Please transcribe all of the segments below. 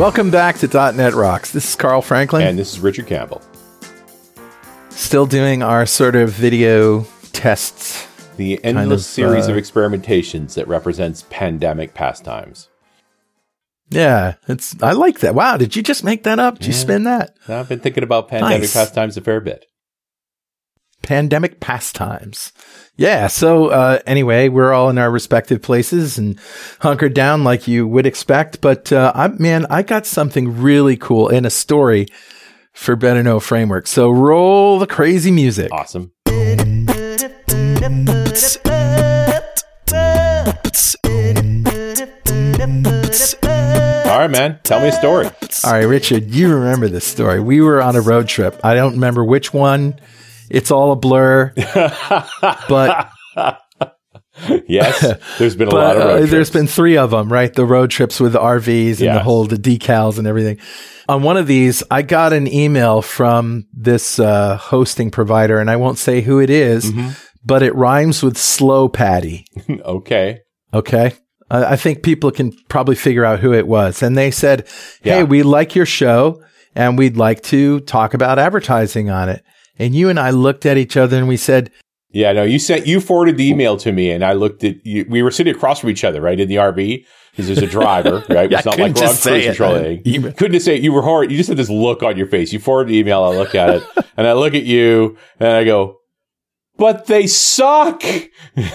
Welcome back to .NET Rocks. This is Carl Franklin. And this is Richard Campbell. Still doing our sort of video tests. The endless kind of, series uh, of experimentations that represents pandemic pastimes. Yeah, it's I like that. Wow, did you just make that up? Did yeah. you spin that? I've been thinking about pandemic nice. pastimes a fair bit. Pandemic pastimes. Yeah. So, uh, anyway, we're all in our respective places and hunkered down like you would expect. But, uh, I, man, I got something really cool in a story for Better Know Framework. So roll the crazy music. Awesome. All right, man. Tell me a story. All right, Richard, you remember this story. We were on a road trip. I don't remember which one it's all a blur. but yes, there's been a but, lot of road uh, There's been three of them, right? The road trips with the RVs and the whole the decals and everything. On one of these, I got an email from this uh, hosting provider, and I won't say who it is, mm-hmm. but it rhymes with slow patty. okay. Okay. I think people can probably figure out who it was. And they said, Hey, yeah. we like your show and we'd like to talk about advertising on it. And you and I looked at each other and we said, yeah, no, you sent, you forwarded the email to me and I looked at you. We were sitting across from each other, right? In the RV because there's a driver, right? yeah, it's not like we're on cruise controlling. Couldn't just say it. You were horrid. You just had this look on your face. You forward the email. I look at it and I look at you and I go, but they suck.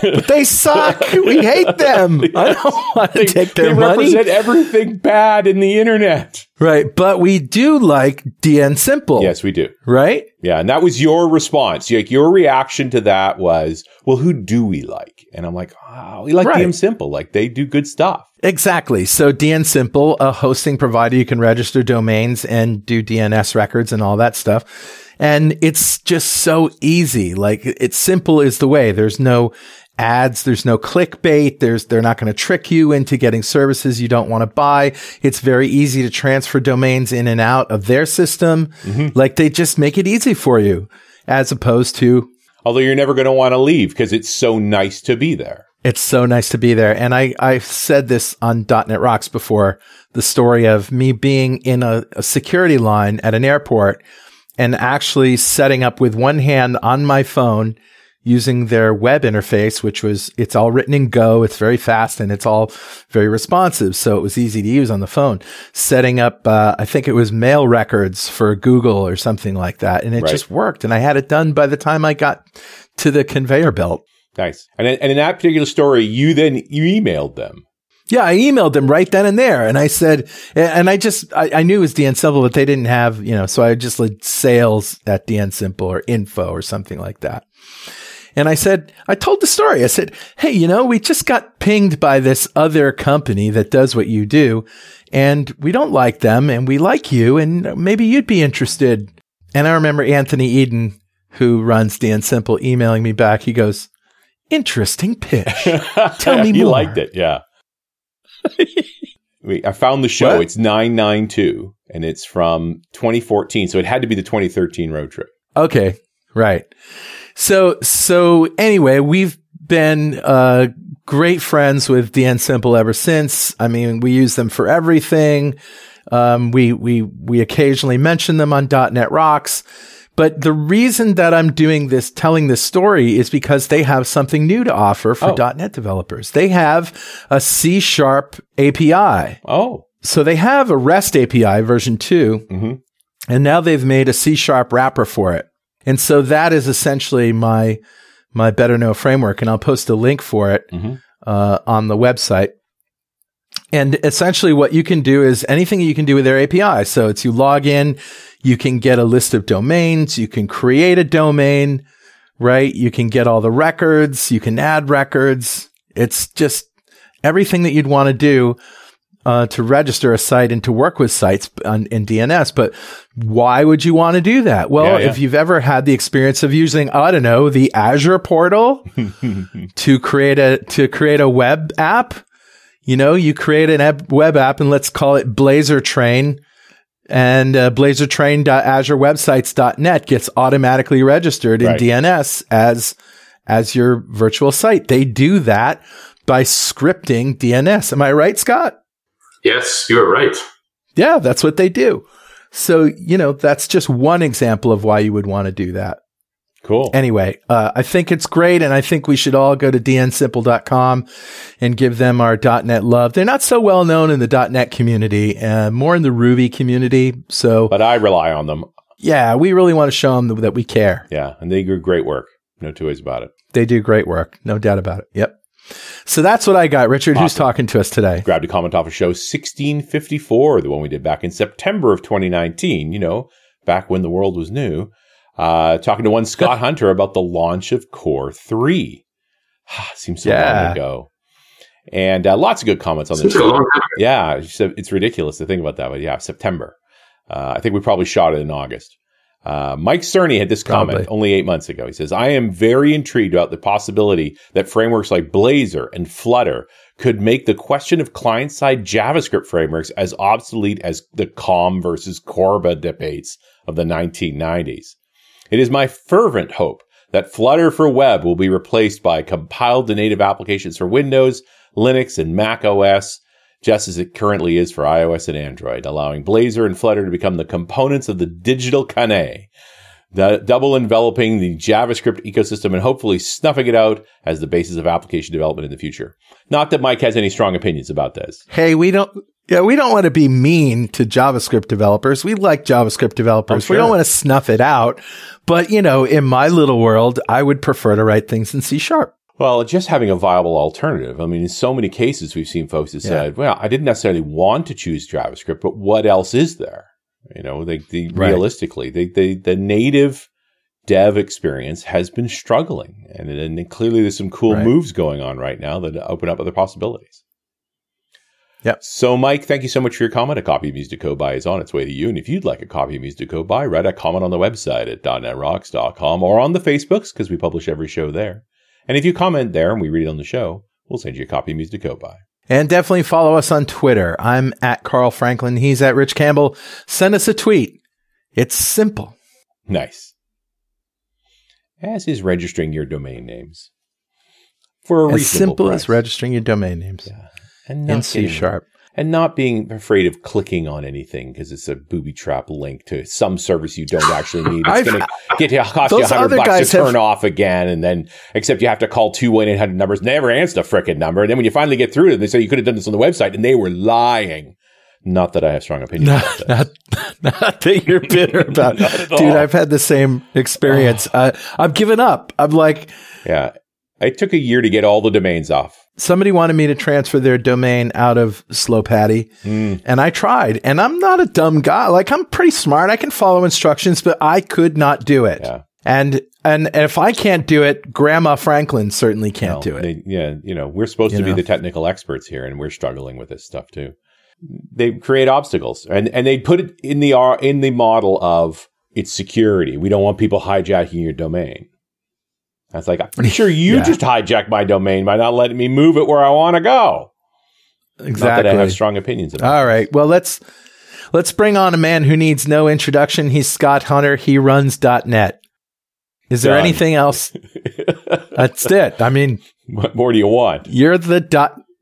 but they suck. We hate them. I don't want to take their they money. They represent everything bad in the internet. Right. But we do like DNSimple. Yes, we do. Right? Yeah. And that was your response. Like your reaction to that was, well, who do we like? And I'm like, oh, we like right. DNSimple. Like they do good stuff. Exactly. So DNSimple, a hosting provider, you can register domains and do DNS records and all that stuff. And it's just so easy. Like it's simple is the way. There's no ads. There's no clickbait. There's, they're not going to trick you into getting services you don't want to buy. It's very easy to transfer domains in and out of their system. Mm-hmm. Like they just make it easy for you as opposed to. Although you're never going to want to leave because it's so nice to be there. It's so nice to be there. And I, I've said this on .NET Rocks before, the story of me being in a, a security line at an airport and actually setting up with one hand on my phone using their web interface, which was, it's all written in Go. It's very fast and it's all very responsive. So it was easy to use on the phone. Setting up, uh, I think it was mail records for Google or something like that. And it right. just worked. And I had it done by the time I got to the conveyor belt. Nice. And, and in that particular story, you then, you emailed them. Yeah, I emailed them right then and there, and I said, and I just I, I knew it was DNSimple, but they didn't have you know, so I just like sales at DNSimple or info or something like that. And I said, I told the story. I said, Hey, you know, we just got pinged by this other company that does what you do, and we don't like them, and we like you, and maybe you'd be interested. And I remember Anthony Eden, who runs DNSimple, emailing me back. He goes, Interesting pitch. Tell me he more. He liked it. Yeah. Wait, I found the show. What? It's 992 and it's from 2014. So it had to be the 2013 road trip. Okay. Right. So, so anyway, we've been, uh, great friends with DNSimple ever since. I mean, we use them for everything. Um, we, we, we occasionally mention them on .NET Rocks. But the reason that I'm doing this, telling this story is because they have something new to offer for oh. .NET developers. They have a C sharp API. Oh. So they have a REST API version 2 mm-hmm. and now they've made a C sharp wrapper for it. And so that is essentially my, my Better Know framework. And I'll post a link for it, mm-hmm. uh, on the website. And essentially what you can do is anything you can do with their API. So it's you log in, you can get a list of domains. You can create a domain, right? You can get all the records. You can add records. It's just everything that you'd want to do uh, to register a site and to work with sites on, in DNS. But why would you want to do that? Well, yeah, yeah. if you've ever had the experience of using, I don't know, the Azure portal to create a, to create a web app, you know, you create an web app and let's call it Blazor Train and uh, blazortrain.azurewebsites.net gets automatically registered in right. DNS as as your virtual site. They do that by scripting DNS. Am I right, Scott? Yes, you are right. Yeah, that's what they do. So, you know, that's just one example of why you would want to do that. Cool. Anyway, uh, I think it's great. And I think we should all go to dnsimple.com and give them our .NET love. They're not so well known in the .NET community, uh, more in the Ruby community. So, but I rely on them. Yeah, we really want to show them that we care. Yeah. And they do great work. No two ways about it. They do great work. No doubt about it. Yep. So that's what I got. Richard, awesome. who's talking to us today? Grabbed a comment off of show 1654, the one we did back in September of 2019, you know, back when the world was new. Uh, talking to one Scott Hunter about the launch of Core 3. Seems so yeah. long ago. And uh, lots of good comments on this. Yeah, it's ridiculous to think about that, but yeah, September. Uh, I think we probably shot it in August. Uh, Mike Cerny had this comment Probably. only eight months ago. He says, I am very intrigued about the possibility that frameworks like Blazor and Flutter could make the question of client side JavaScript frameworks as obsolete as the COM versus Corba debates of the 1990s. It is my fervent hope that Flutter for web will be replaced by compiled to native applications for Windows, Linux, and Mac OS just as it currently is for iOS and Android, allowing Blazor and Flutter to become the components of the digital Cannae, double enveloping the JavaScript ecosystem and hopefully snuffing it out as the basis of application development in the future. Not that Mike has any strong opinions about this. Hey, we don't. Yeah, we don't want to be mean to JavaScript developers. We like JavaScript developers. Sure. We don't want to snuff it out. But, you know, in my little world, I would prefer to write things in C sharp. Well, just having a viable alternative. I mean, in so many cases, we've seen folks that yeah. said, well, I didn't necessarily want to choose JavaScript, but what else is there? You know, they, they right. realistically, they, they, the native dev experience has been struggling. And, and clearly there's some cool right. moves going on right now that open up other possibilities. Yep. So, Mike, thank you so much for your comment. A copy of Music to Code By is on its way to you. And if you'd like a copy of Music to Code By, write a comment on the website at .netrocks.com or on the Facebooks because we publish every show there. And if you comment there and we read it on the show, we'll send you a copy of Music to Code By. And definitely follow us on Twitter. I'm at Carl Franklin. He's at Rich Campbell. Send us a tweet. It's simple. Nice. As is registering your domain names. For a as simple price. as registering your domain names. Yeah. And in C sharp and not being afraid of clicking on anything because it's a booby trap link to some service you don't actually need. It's going to get to cost you a hundred bucks to turn have, off again, and then except you have to call two one eight hundred numbers. Never answer the frickin' number, and then when you finally get through to them, they say you could have done this on the website, and they were lying. Not that I have strong opinions. Not, not, not, that you're bitter about, dude. I've had the same experience. uh, I've given up. I'm like, yeah. It took a year to get all the domains off somebody wanted me to transfer their domain out of Slowpatty, mm. and I tried. And I'm not a dumb guy. Like I'm pretty smart. I can follow instructions, but I could not do it. Yeah. And and if I can't do it, Grandma Franklin certainly can't do it. They, yeah, you know, we're supposed you to know? be the technical experts here, and we're struggling with this stuff too. They create obstacles, and and they put it in the in the model of it's security. We don't want people hijacking your domain. I was like, I'm pretty sure you yeah. just hijacked my domain by not letting me move it where I want to go. Exactly. Not that I have strong opinions about. All right. Well, let's let's bring on a man who needs no introduction. He's Scott Hunter. He runs .net. Is there Done. anything else? That's it. I mean, what more do you want? You're the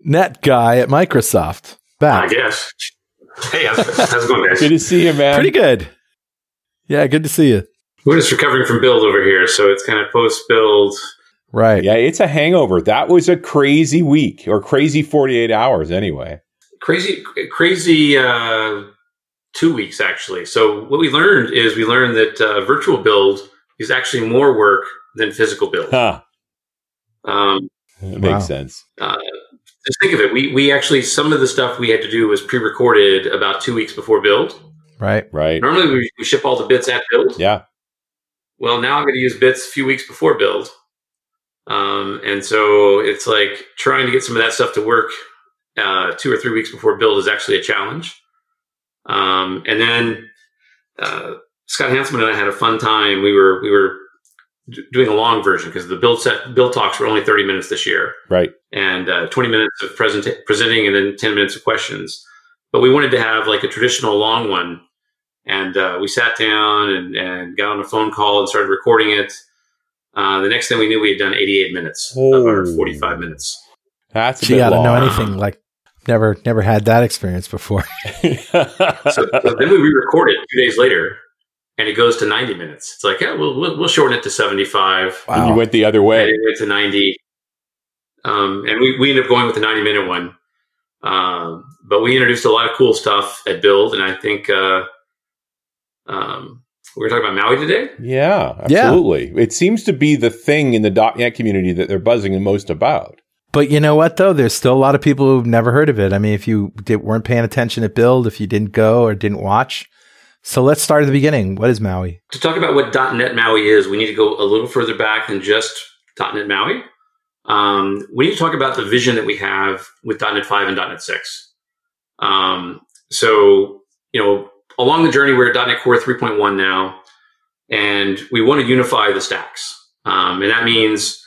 .net guy at Microsoft. Back. I guess. Hey, how's, how's it going, guys? good to see you, man. Pretty good. Yeah, good to see you. We're just recovering from build over here, so it's kind of post build. Right. Yeah, it's a hangover. That was a crazy week or crazy 48 hours anyway. Crazy, crazy uh, two weeks, actually. So, what we learned is we learned that uh, virtual build is actually more work than physical build. Huh. Um, makes wow. sense. Uh, just think of it. We, we actually, some of the stuff we had to do was pre recorded about two weeks before build. Right. Right. Normally, we, we ship all the bits at build. Yeah. Well, now I'm going to use bits a few weeks before build. Um, and so it's like trying to get some of that stuff to work uh, two or three weeks before build is actually a challenge. Um, and then uh, Scott Hanselman and I had a fun time. We were we were d- doing a long version because the build set build talks were only 30 minutes this year, right? And uh, 20 minutes of present presenting and then 10 minutes of questions. But we wanted to have like a traditional long one and uh, we sat down and, and, got on a phone call and started recording it. Uh, the next thing we knew, we had done 88 minutes oh. of our 45 minutes. That's she got to know anything like never never had that experience before. so, so then we re-record it two days later, and it goes to 90 minutes. It's like, yeah, we'll we'll, we'll shorten it to 75. And you went the other And way. it went to 90. Um, and we, we ended up going with the 90 minute one. Um, but we introduced a lot of cool stuff at Build, and I think uh, um, we're talking about Maui today. Yeah, Yeah. absolutely. It seems to be the thing in the .NET community that they're buzzing the most about. But you know what though? There's still a lot of people who've never heard of it. I mean, if you did, weren't paying attention at build, if you didn't go or didn't watch. So let's start at the beginning. What is Maui? To talk about what .NET Maui is, we need to go a little further back than just .NET Maui. Um, we need to talk about the vision that we have with .NET 5 and .NET 6. Um, so, you know, along the journey, we're at .NET Core 3.1 now, and we want to unify the stacks. Um, and that means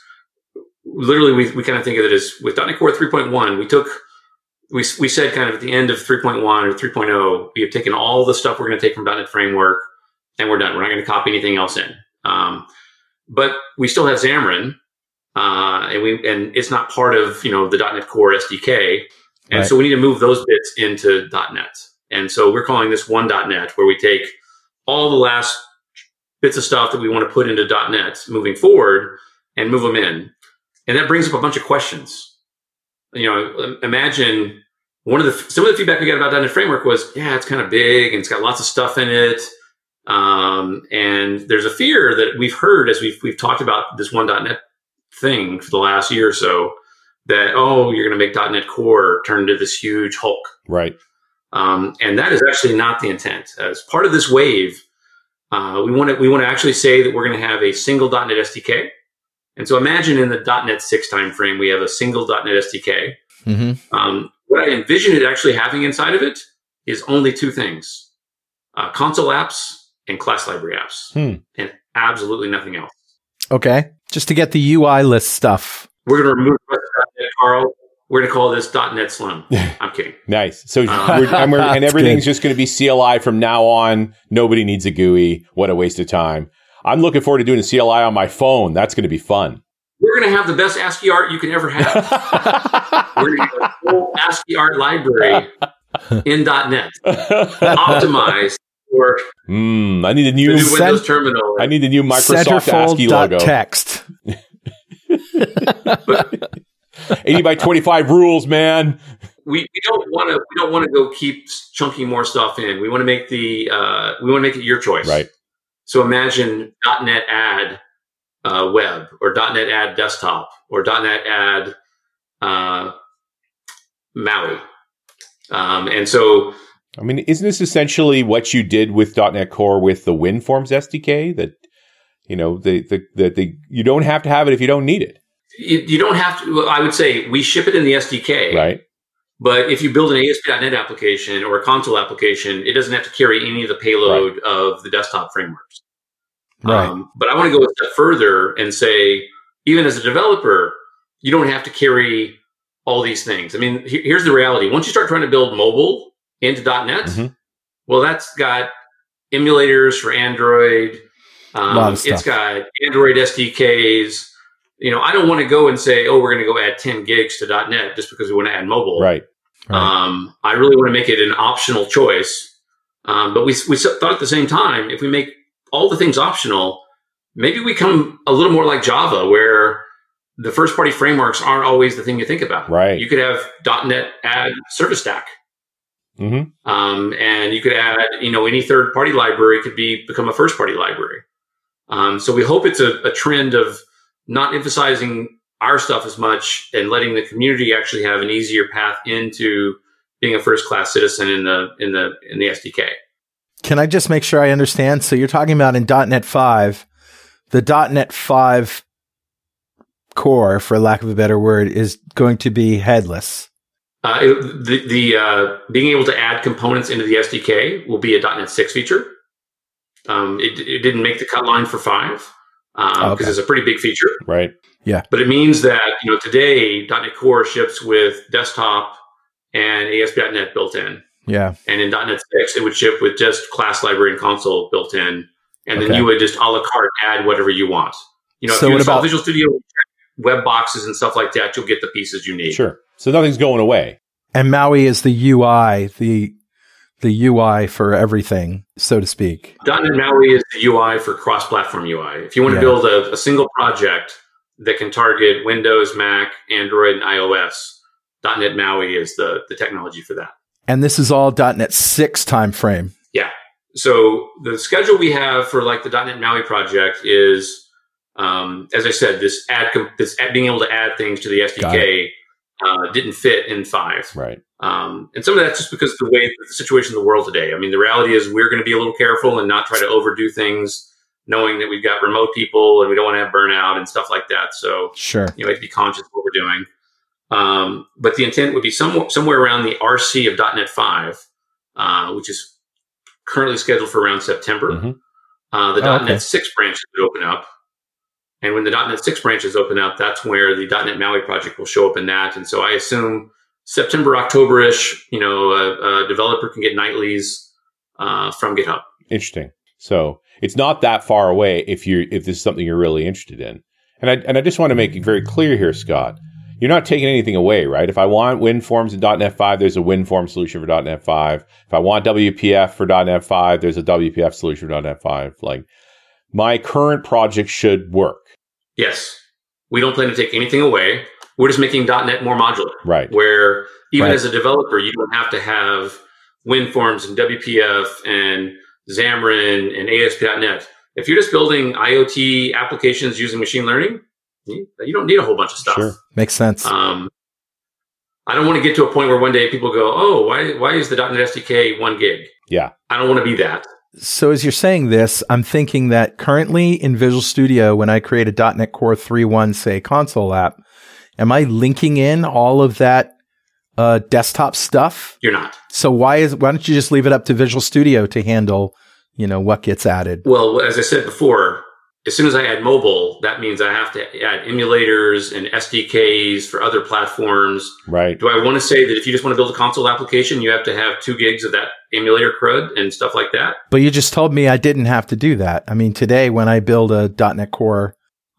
literally we, we kind of think of it as with .NET Core 3.1, we took we, we said kind of at the end of 3.1 or 3.0, we have taken all the stuff we're going to take from .NET Framework and we're done. We're not going to copy anything else in. Um, but we still have Xamarin, uh, and we and it's not part of you know the .NET Core SDK, and Right. so we need to move those bits into .NET. And so we're calling this one .NET, where we take all the last bits of stuff that we want to put into .NET moving forward and move them in, and that brings up a bunch of questions. You know, imagine one of the some of the feedback we got about .NET Framework was, yeah, it's kind of big and it's got lots of stuff in it. Um, and there's a fear that we've heard as we've we've talked about this one .NET thing for the last year or so that oh, you're going to make .NET Core turn into this huge Hulk. Right. Um, and that is actually not the intent. As part of this wave, uh, we want to we want to actually say that we're going to have a single .NET SDK. And so imagine in the .NET 6 timeframe, we have a single .NET SDK. Mm-hmm. Um, what I envision it actually having inside of it is only two things: uh, console apps and class library apps, Hmm. and absolutely nothing else. Okay. Just to get the UI list stuff. We're going to remove the rest of .NET, Carl. We're going to call this .NET Slim. I'm kidding. Nice. So Uh, we're, and, we're, and everything's good. just going to be CLI from now on. Nobody needs a GUI. What a waste of time. I'm looking forward to doing a CLI on my phone. That's going to be fun. We're going to have the best ASCII art you can ever have. We're going to get a full ASCII art library in .NET, optimized for Hmm. I need a the new. new Cent- Windows terminal. I need a new Microsoft ASCII logo. Centerfold.text. 80 by 25 rules, man. we, we don't want to we don't want to go keep chunking more stuff in. We want to make the uh, we want to make it your choice. Right. So imagine .NET Add uh, Web or .NET Add Desktop or .NET Add uh, Maui. Um, and so I mean, isn't this essentially what you did with .NET Core with the WinForms SDK? That you know, the the the, the you don't have to have it if you don't need it, you, you don't have to. well, I would say we ship it in the SDK, right? But if you build an ASP.NET application or a console application, it doesn't have to carry any of the payload of the desktop frameworks. Right. Um, but I want to go a step further and say, even as a developer, you don't have to carry all these things. I mean, he- here's the reality: once you start trying to build mobile into .NET, Mhm. well, that's got emulators for Android. Um, it's got Android SDKs. You know, I don't want to go and say, "Oh, we're going to go add 10 gigs to .NET just because we want to add mobile." Right. Right. Um, I really want to make it an optional choice. Um, but we, we thought at the same time, if we make all the things optional, maybe we come a little more like Java, where the first party frameworks aren't always the thing you think about. Right. You could have .NET add Service Stack. hmm Um, and you could add, you know, any third party library could be become a first party library. Um, so we hope it's a, a trend of not emphasizing our stuff as much and letting the community actually have an easier path into being a first class citizen in the in the in the SDK. Can I just make sure I understand? So you're talking about in .NET 5, the .NET 5 core, for lack of a better word, is going to be headless. Uh, it- the the uh, being able to add components into the SDK will be a .NET 6 feature. Um, it, it didn't make the cut line for five because Oh, okay. it's a pretty big feature. Right. Yeah. But it means that you know today .NET Core ships with desktop and ASP.NET built in, Yeah. and in .NET 6 it would ship with just class library and console built in, and then you would just a la carte add whatever you want. You know, So if you what install about- Visual Studio web boxes and stuff like that, you'll get the pieces you need. Sure. So nothing's going away. And Maui is the UI, the the UI for everything, so to speak. .NET Maui is the UI for cross-platform UI. If you want to yeah. build a, a, single project that can target Windows, Mac, Android, and iOS, .NET Maui is the, the technology for that. And this is all .NET 6 timeframe. Yeah. So the schedule we have for like the .NET Maui project is, um, as I said, this add this being able to add things to the SDK uh, didn't fit in five. Right. Um, and some of that's just because of the way the situation in the world today. I mean, the reality is we're going to be a little careful and not try to overdo things, knowing that we've got remote people and we don't want to have burnout and stuff like that. So sure, you know, have to be conscious of what we're doing. Um, but the intent would be somewhere somewhere around the RC of .NET 5, uh, which is currently scheduled for around September. Mm-hmm. Uh, the oh, .NET okay. 6 branch would open up. And when the .NET 6 branches open up, that's where the .NET MAUI project will show up in that. And so I assume September, October-ish, you know, a, a developer can get nightlies uh, from GitHub. Interesting. So it's not that far away if you if this is something you're really interested in. And I and I just want to make it very clear here, Scott. You're not taking anything away, right? If I want WinForms in .NET 5, there's a WinForm solution for .NET 5. If I want WPF for .NET 5, there's a WPF solution for .NET 5. Like my current project should work. Yes. We don't plan to take anything away. We're just making .NET more modular. Right. Where even right. as a developer, you don't have to have WinForms and WPF and Xamarin and ASP.NET. If you're just building IoT applications using machine learning, you don't need a whole bunch of stuff. Sure. Makes sense. Um, I don't want to get to a point where one day people go, "Oh, why why is the .NET SDK one gig?" Yeah, I don't want to be that. So as you're saying this, I'm thinking that currently in Visual Studio, when I create a .NET Core 3.1, say console app, am I linking in all of that uh, desktop stuff? You're not. So why is why don't you just leave it up to Visual Studio to handle, you know, what gets added? Well, as I said before, as soon as I add mobile, that means I have to add emulators and SDKs for other platforms. Right. Do I want to say that if you just want to build a console application, you have to have two gigs of that emulator crud and stuff like that? But you just told me I didn't have to do that. I mean, today when I build a .NET Core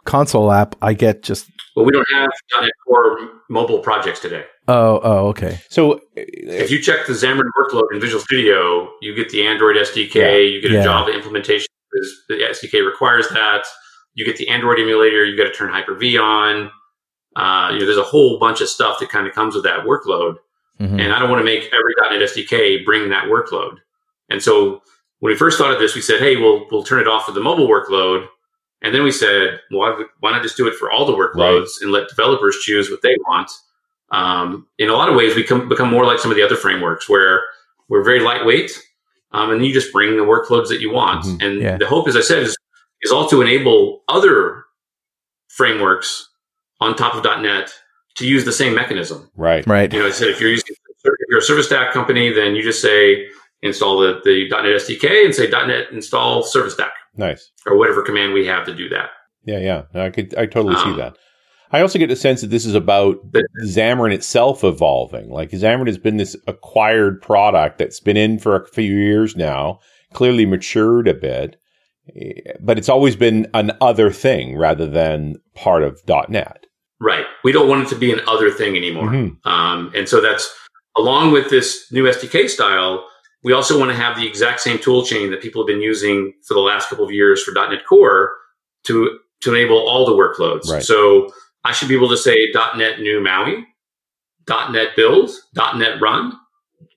console app, I get just. Well, we don't have .NET Core mobile projects today. Oh, oh, okay. So if you check the Xamarin workload in Visual Studio, you get the Android SDK, yeah. you get a. Java implementation because the SDK requires that. You get the Android emulator, you got to turn Hyper V on. Uh, you know, there's a whole bunch of stuff that kind of comes with that workload. Mm-hmm. And I don't want to make every .NET SDK bring that workload. And so when we first thought of this, we said, hey, we'll, we'll turn it off for the mobile workload. And then we said, well, why not just do it for all the workloads right. and let developers choose what they want? Um, in a lot of ways, we come, become more like some of the other frameworks where we're very lightweight um, and you just bring the workloads that you want. Mm-hmm. And yeah. the hope, as I said, is, is all to enable other frameworks on top of .NET to use the same mechanism. Right. Right. You know, I said if you're using if you're a service stack company, then you just say install the, the .NET SDK and say .NET install service stack. Nice. Or whatever command we have to do that. Yeah, yeah. I could I totally um, see that. I also get the sense that this is about Xamarin itself evolving. Like Xamarin has been this acquired product that's been in for a few years now, clearly matured a bit, but it's always been an other thing rather than part of .NET. Right. We don't want it to be an other thing anymore. Mm-hmm. Um, and so that's along with this new SDK style. We also want to have the exact same tool chain that people have been using for the last couple of years for .NET Core to to enable all the workloads. Right. So I should be able to say .NET New Maui, .NET Build, .NET Run,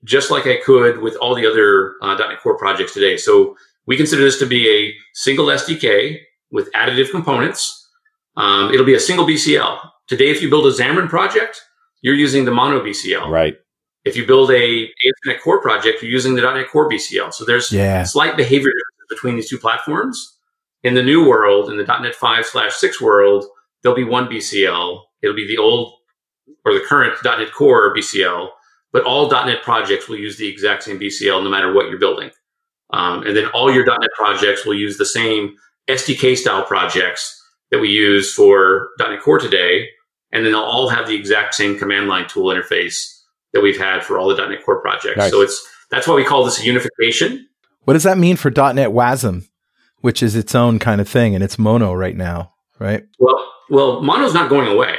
just like I could with all the other uh, .NET Core projects today. So we consider this to be a single SDK with additive components. Um, it'll be a single BCL. Today, if you build a Xamarin project, you're using the Mono BCL. Right. If you build a ASP.NET Core project, you're using the .NET Core BCL. So there's yeah. slight behavior between these two platforms. In the new world, in the .NET 5 slash 6 world, there'll be one BCL. It'll be the old or the current .NET Core BCL, but all .NET projects will use the exact same BCL no matter what you're building. Um, and then all your .NET projects will use the same SDK style projects that we use for .NET Core today. And then they'll all have the exact same command line tool interface that we've had for all the .NET Core projects. Nice. So it's that's why we call this a unification. What does that mean for .NET WASM, which is its own kind of thing and it's mono right now, right? Well, well, mono's not going away.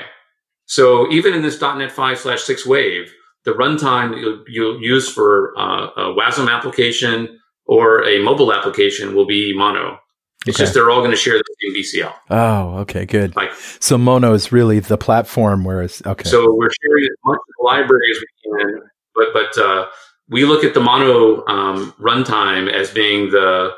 So even in this .NET 5 slash 6 wave, the runtime you'll, you'll, use for uh, a WASM application or a mobile application will be Mono. It's okay. just they're all going to share the same BCL. Oh, okay, good. Like, so Mono is really the platform, whereas okay. So we're sharing as much of the library as we can, but but uh, we look at the Mono um, runtime as being the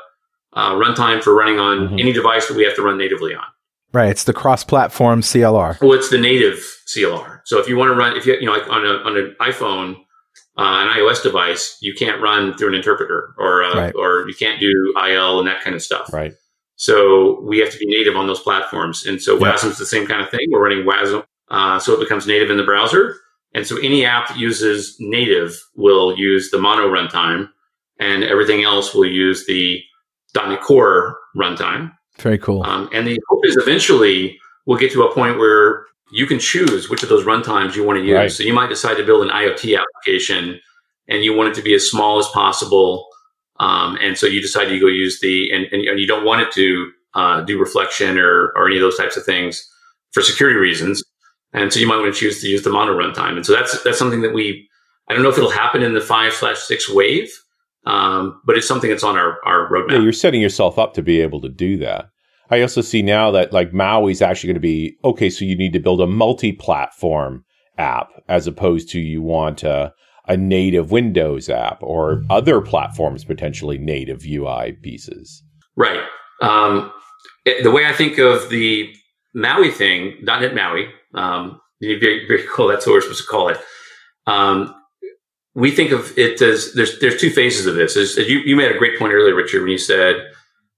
uh, runtime for running on mm-hmm. any device that we have to run natively on. Right, it's the cross-platform CLR. Well, it's the native CLR. So if you want to run, if you you know, like on a on an iPhone, uh, an iOS device, you can't run through an interpreter, or uh, right. or you can't do IL and that kind of stuff. Right. So we have to be native on those platforms. And so WASM is the same kind of thing. We're running WASM, uh, so it becomes native in the browser. And so any app that uses native will use the mono runtime, and everything else will use the .NET Core runtime. Very cool. Um, and the hope is eventually we'll get to a point where you can choose which of those runtimes you want to use. Right. So you might decide to build an IoT application, and you want it to be as small as possible um, and so you decide to go use the, and, and, you don't want it to uh, do reflection or, or any of those types of things for security reasons. And so you might want to choose to use the mono runtime. And so that's, that's something that we, I don't know if it'll happen in the five slash six wave, um, but it's something that's on our, our roadmap. Yeah, you're setting yourself up to be able to do that. I also see now that like Maui is actually going to be okay. So you need to build a multi-platform app as opposed to you want a, a native Windows app or other platforms potentially native UI pieces. Right. Um, the way I think of the Maui thing, .NET Maui, um, very, very cool. That's what we're supposed to call it. Um, we think of it as there's there's two phases of this. As, you, you made a great point earlier, Richard, when you said,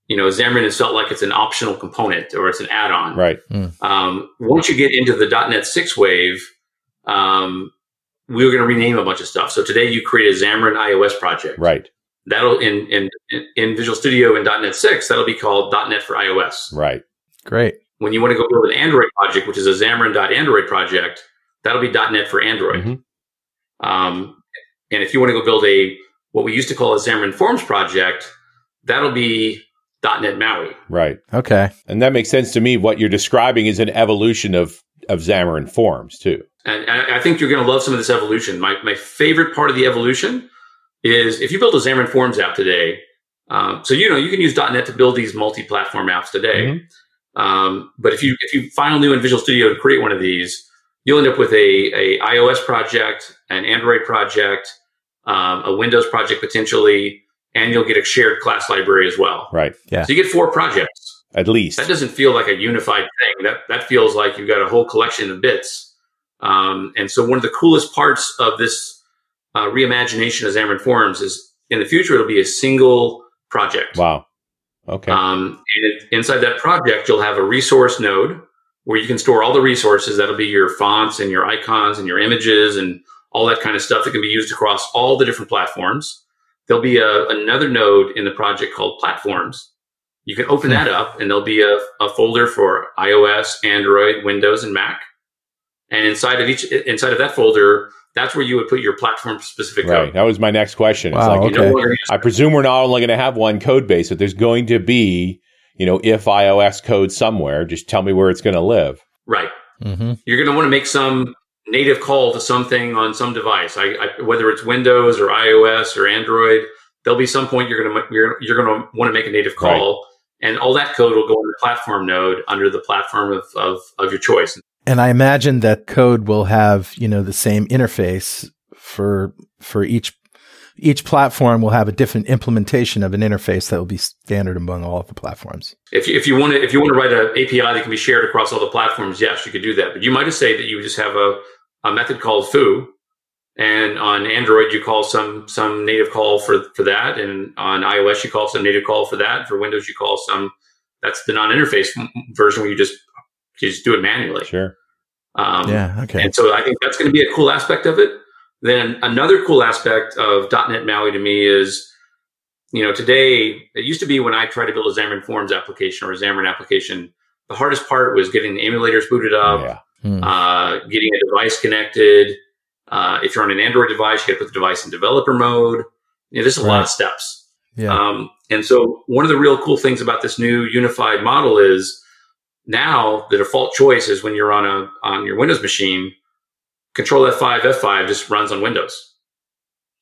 you know, Xamarin has felt like it's an optional component or it's an add-on. Right. Mm. Um, once you get into the .NET 6 wave, um, we were going to rename a bunch of stuff. So today you create a Xamarin iOS project. Right. That'll in in in Visual Studio in .NET 6, that'll be called .NET for iOS. Right. Great. When you want to go build an Android project, which is a Xamarin.Android project, that'll be .NET for Android. Mm-hmm. Um, and if you want to go build a what we used to call a Xamarin Forms project, that'll be .NET MAUI. Right. Okay. And that makes sense to me. What you're describing is an evolution of of Xamarin Forms too. And I think you're going to love some of this evolution. My, my favorite part of the evolution is if you build a Xamarin Forms app today, um, so you know you can use .NET to build these multi-platform apps today. Mm-hmm. Um, but if you if you file new in Visual Studio and create one of these, you'll end up with a, a iOS project, an Android project, um, a Windows project potentially, and you'll get a shared class library as well. Right. Yeah. So you get four projects at least. That doesn't feel like a unified thing. That that feels like you've got a whole collection of bits um, and so one of the coolest parts of this uh, reimagination of Xamarin Forms is in the future, it'll be a single project. Wow. Okay. Um, and inside that project, you'll have a resource node where you can store all the resources. That'll be your fonts and your icons and your images and all that kind of stuff that can be used across all the different platforms. There'll be a, another node in the project called platforms. You can open hmm. that up and there'll be a, a folder for iOS, Android, Windows, and Mac. And inside of each, inside of that folder, that's where you would put your platform specific code. Right. That was my next question. Wow, it's like, okay. you know, I presume we're not only going to have one code base, but there's going to be, you know, if iOS code somewhere. Just tell me where it's going to live. Right. Mm-hmm. You're going to want to make some native call to something on some device. I, I, whether it's Windows or iOS or Android, there'll be some point you're going to you're, you're going to want to make a native call, right. and all that code will go in the platform node under the platform of, of, of your choice. And I imagine that code will have, you know, the same interface for, for each, each platform will have a different implementation of an interface that will be standard among all of the platforms. If you, if you want to, if you want to write an API that can be shared across all the platforms, yes, you could do that. But you might just say that you just have a, a method called foo. And on Android, you call some, some native call for, for that. And on iOS, you call some native call for that. For Windows, you call some, that's the non-interface version where you just you just do it manually. Sure. Um, yeah. Okay. And so I think that's going to be a cool aspect of it. Then another cool aspect of .NET MAUI to me is, you know, today it used to be when I tried to build a Xamarin Forms application or a Xamarin application, the hardest part was getting the emulators booted up, yeah. hmm. uh, getting a device connected. Uh, if you're on an Android device, you got to put the device in developer mode. You know, there's a right. lot of steps. Yeah. Um, and so one of the real cool things about this new unified model is now the default choice is when you're on a on your Windows machine, Control F5, F5 just runs on Windows.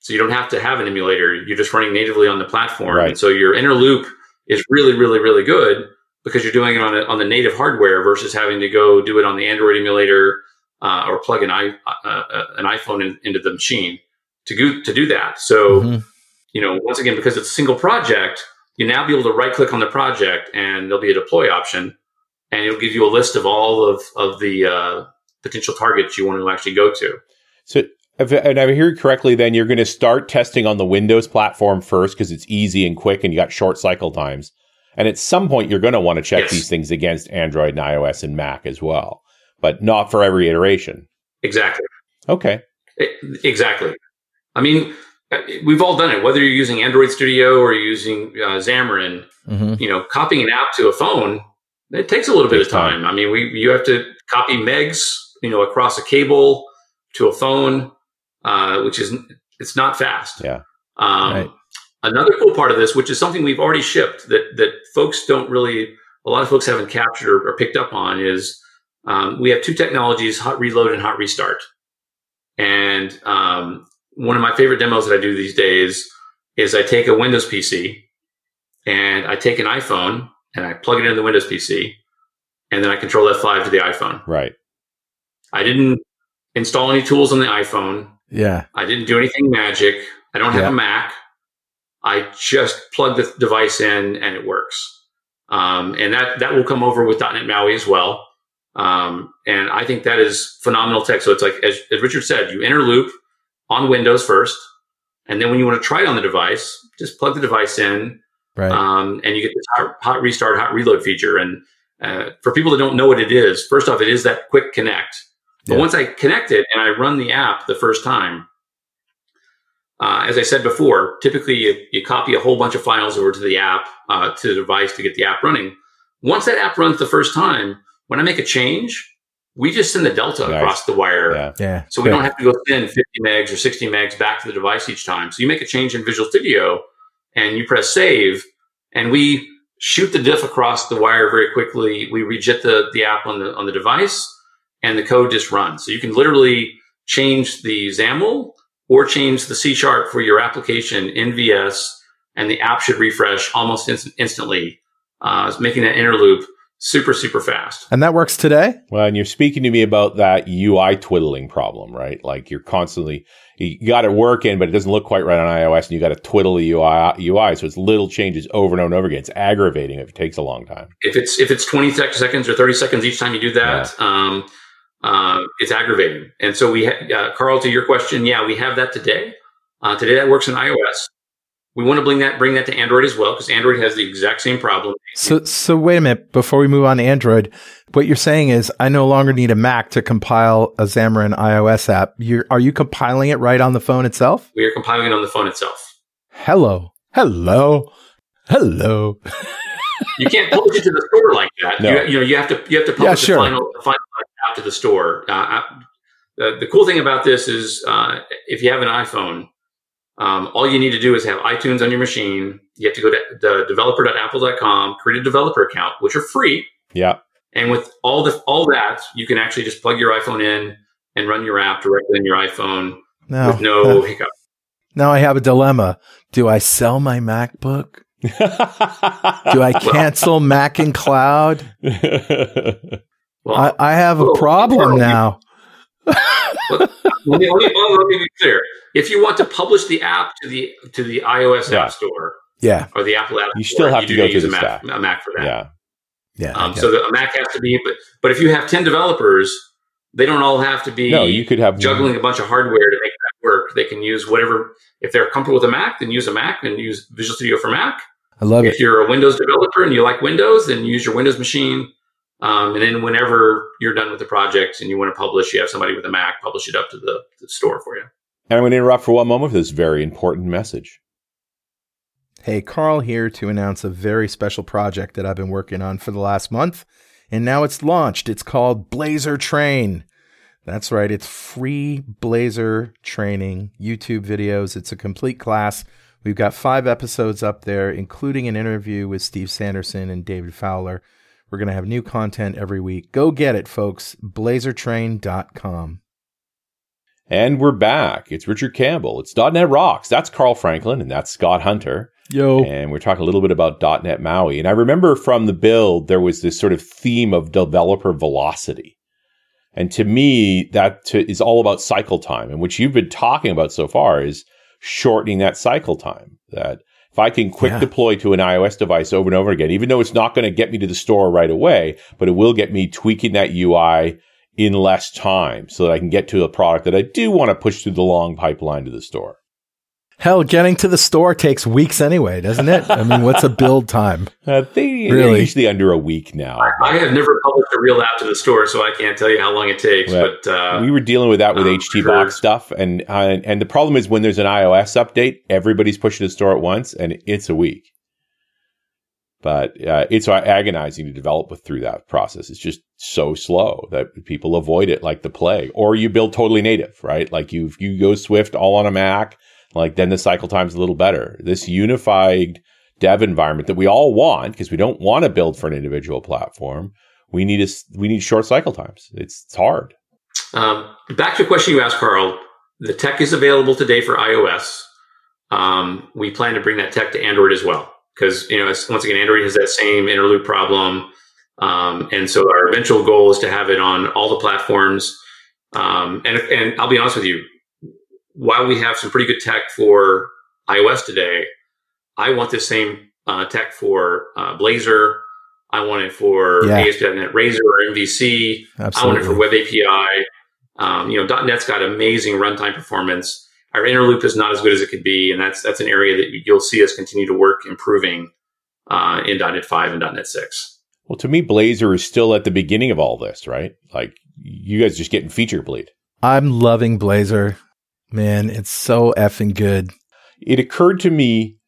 So you don't have to have an emulator. You're just running natively on the platform. Right. And so your inner loop is really, really, really good because you're doing it on, a, on the native hardware versus having to go do it on the Android emulator uh, or plug an, i uh, uh, an iPhone in, into the machine to go, to do that. So, Mhm. you know, once again, because it's a single project, you now be able to right click on the project and there'll be a deploy option and it'll give you a list of all of, of the uh, potential targets you want to actually go to. So, if, and I hear you correctly, then you're going to start testing on the Windows platform first because it's easy and quick and you got short cycle times. And at some point, you're going to want to check Yes. these things against Android and iOS and Mac as well, but not for every iteration. Exactly. Okay. E- Exactly. I mean, uh, we've all done it. Whether you're using Android Studio or you're using uh, Xamarin, Mhm. you know, copying an app to a phone, it takes a little bit of time. I mean, we you have to copy megs, you know, across a cable to a phone, uh, which is it's not fast. Yeah. Um, Right. Another cool part of this, which is something we've already shipped that that folks don't really, a lot of folks haven't captured or, or picked up on, is um, we have two technologies: hot reload and hot restart. And um, one of my favorite demos that I do these days is I take a Windows PC and I take an iPhone and I plug it into the Windows PC, and then I control F5 to the iPhone. Right. I didn't install any tools on the iPhone. Yeah. I didn't do anything magic. I don't have Yeah. a Mac. I just plug the device in and it works. Um, and that, that will come over with .NET MAUI as well. Um, and I think that is phenomenal tech. So it's like, as, as Richard said, you inner loop on Windows first. And then when you want to try it on the device, just plug the device in Right. um, and you get this hot, hot restart, hot reload feature. And uh, for people that don't know what it is, first off, it is that quick connect. But Yeah. once I connect it and I run the app the first time, uh, as I said before, typically you, you copy a whole bunch of files over to the app, uh, to the device to get the app running. Once that app runs the first time, when I make a change, we just send the delta Nice. across the wire. Yeah. yeah. So we don't have to go send 50 megs or 60 megs back to the device each time. So you make a change in Visual Studio and you press save and we shoot the diff across the wire very quickly. We reject the, the app on the, on the device and the code just runs. So you can literally change the XAML or change the C sharp for your application in VS and the app should refresh almost inst- instantly, uh, making that inner loop super, super fast. And that works today? Well, and you're speaking to me about that UI twiddling problem, right? Like you're constantly, you got it working, but it doesn't look quite right on iOS and you got to twiddle the UI, UI. So it's little changes over and over and over again. It's aggravating if it takes a long time. if it's if it's 20 seconds or 30 seconds each time you do that um, uh, it's aggravating and so we ha- uh, carl to your question yeah we have that today uh, today that works in ios we want to bring that bring that to android as well because android has the exact same problem So, so wait a minute before we move on to Android. What you're saying is, I no longer need a Mac to compile a Xamarin iOS app. You're, are you compiling it right on the phone itself? we are compiling it on the phone itself Hello, hello, hello. you can't publish it to the store like that No. you, you know you have to you have to Yeah, publish sure. the final the final app to the store uh, uh, the, the cool thing about this is uh, if you have an iphone um, all you need to do is have iTunes on your machine. You have to go to the developer.apple.com, create a developer account, which are free. Yeah. And with all the all that, you can actually just plug your iPhone in and run your app directly in your iPhone Now, with no hiccup. now I have a dilemma. Do I sell my MacBook? Do I cancel MacinCloud? Well, I, I have a problem well, now. let, me, let, me, let me be clear. If you want to publish the app to the to the iOS Yeah. App Store Yeah, or the Apple App You still have you to go through use a the Mac, stack. a Mac for that. yeah. yeah. Um, okay. so the, a Mac has to be, but but if you have ten developers, they don't all have to be No, you could have juggling a bunch of hardware to make that work. They can use whatever. If they're comfortable with a Mac, then use a Mac and use Visual Studio for Mac. I love it. If you're a Windows developer and you like Windows, then use your Windows machine. Um, and then whenever you're done with the project and you want to publish, you have somebody with a Mac publish it up to the, the store for you. And I'm going to interrupt for one moment for this very important message. Hey, Carl here to announce a very special project that I've been working on for the last month. And now it's launched. It's called Blazor Train. That's right. It's free Blazor training, YouTube videos. It's a complete class. We've got five episodes up there, including an interview with Steve Sanderson and David Fowler. We're going to have new content every week. Go get it, folks. BlazorTrain.com. And we're back. It's Richard Campbell. It's .NET Rocks. That's Carl Franklin and that's Scott Hunter. Yo. And we're talking a little bit about .NET MAUI. And I remember from the build, there was this sort of theme of developer velocity. And to me, that to, is all about cycle time. And what you've been talking about so far is shortening that cycle time. That if I can quick yeah. deploy to an iOS device over and over again, even though it's not going to get me to the store right away, but it will get me tweaking that UI in less time so that I can get to a product that I do want to push through the long pipeline to the store. Hell, getting to the store takes weeks anyway, doesn't it? I mean, what's a build time? Uh, they, really? usually under a week now. I, I, have never published a real app to the store, so I can't tell you how long it takes. But, but uh, we were dealing with that with um, HT box sure. stuff, and uh, and the problem is when there's an iOS update, everybody's pushing to the store at once, and it's a week. But uh, it's agonizing to develop through that process. It's just so slow that people avoid it like the plague. Or you build totally native, right? Like you you go Swift all on a Mac like then the cycle time's a little better. This unified dev environment that we all want because we don't want to build for an individual platform. We need a, we need short cycle times. It's, it's hard. Um, back to a question you asked, Carl. The tech is available today for iOS. Um, we plan to bring that tech to Android as well because you know once again Android has that same inner loop problem, um, and so our eventual goal is to have it on all the platforms. Um, and and I'll be honest with you, while we have some pretty good tech for iOS today, I want the same uh, tech for uh, Blazor. I want it for yeah. ASP.NET Razor or MVC. Absolutely. I want it for Web API. Um, you know, .NET's got amazing runtime performance. Our inner loop is not as good as it could be, and that's that's an area that you'll see us continue to work improving uh, in .NET 5 and .NET 6. Well, to me, Blazor is still at the beginning of all this, right? Like you guys just getting feature bleed. I'm loving Blazor. Man, it's so effing good. It occurred to me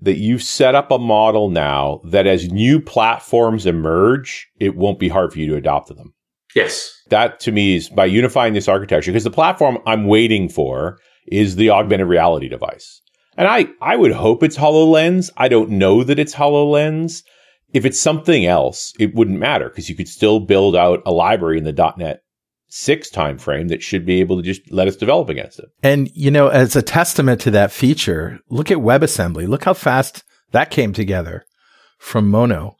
that you've set up a model now that as new platforms emerge, it won't be hard for you to adopt them. Yes. That to me is by unifying this architecture, because the platform I'm waiting for is the augmented reality device. And I, I would hope it's HoloLens. I don't know that it's HoloLens. If it's something else, it wouldn't matter because you could still build out a library in the .NET six time frame that should be able to just let us develop against it. And you know, as a testament to that feature, look at WebAssembly. Look how fast that came together from Mono.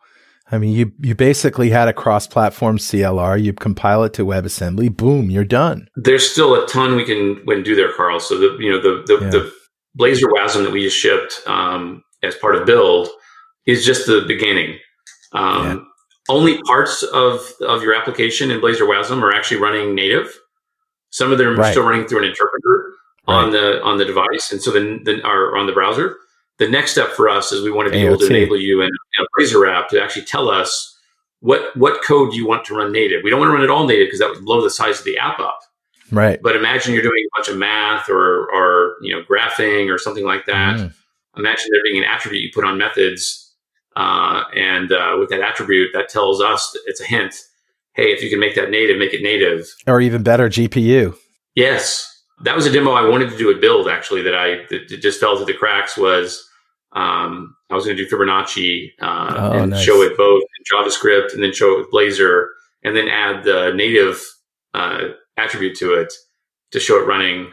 I mean, you you basically had a cross-platform CLR. You compile it to WebAssembly. Boom, you're done. There's still a ton we can when do there, Carl. So the you know the the, yeah. the Blazor WASM that we just shipped um, as part of build is just the beginning. Um, yeah only parts of, of your application in Blazor WASM are actually running native. Some of them right. are still running through an interpreter right. on the on the device, and so then then are on the browser. The next step for us is we want to be AOT. able to enable you in a Blazor app to actually tell us what what code you want to run native. We don't want to run it all native because that would blow the size of the app up. Right. But imagine you're doing a bunch of math or or you know graphing or something like that. Mm. Imagine there being an attribute you put on methods uh, and uh, with that attribute, that tells us it's a hint. Hey, if you can make that native, make it native. Or even better, GPU. Yes, that was a demo I wanted to do at Build. Actually, that I that just fell through the cracks was um, I was going to do Fibonacci uh, oh, and nice. show it both in JavaScript and then show it with Blazor and then add the native uh, attribute to it to show it running.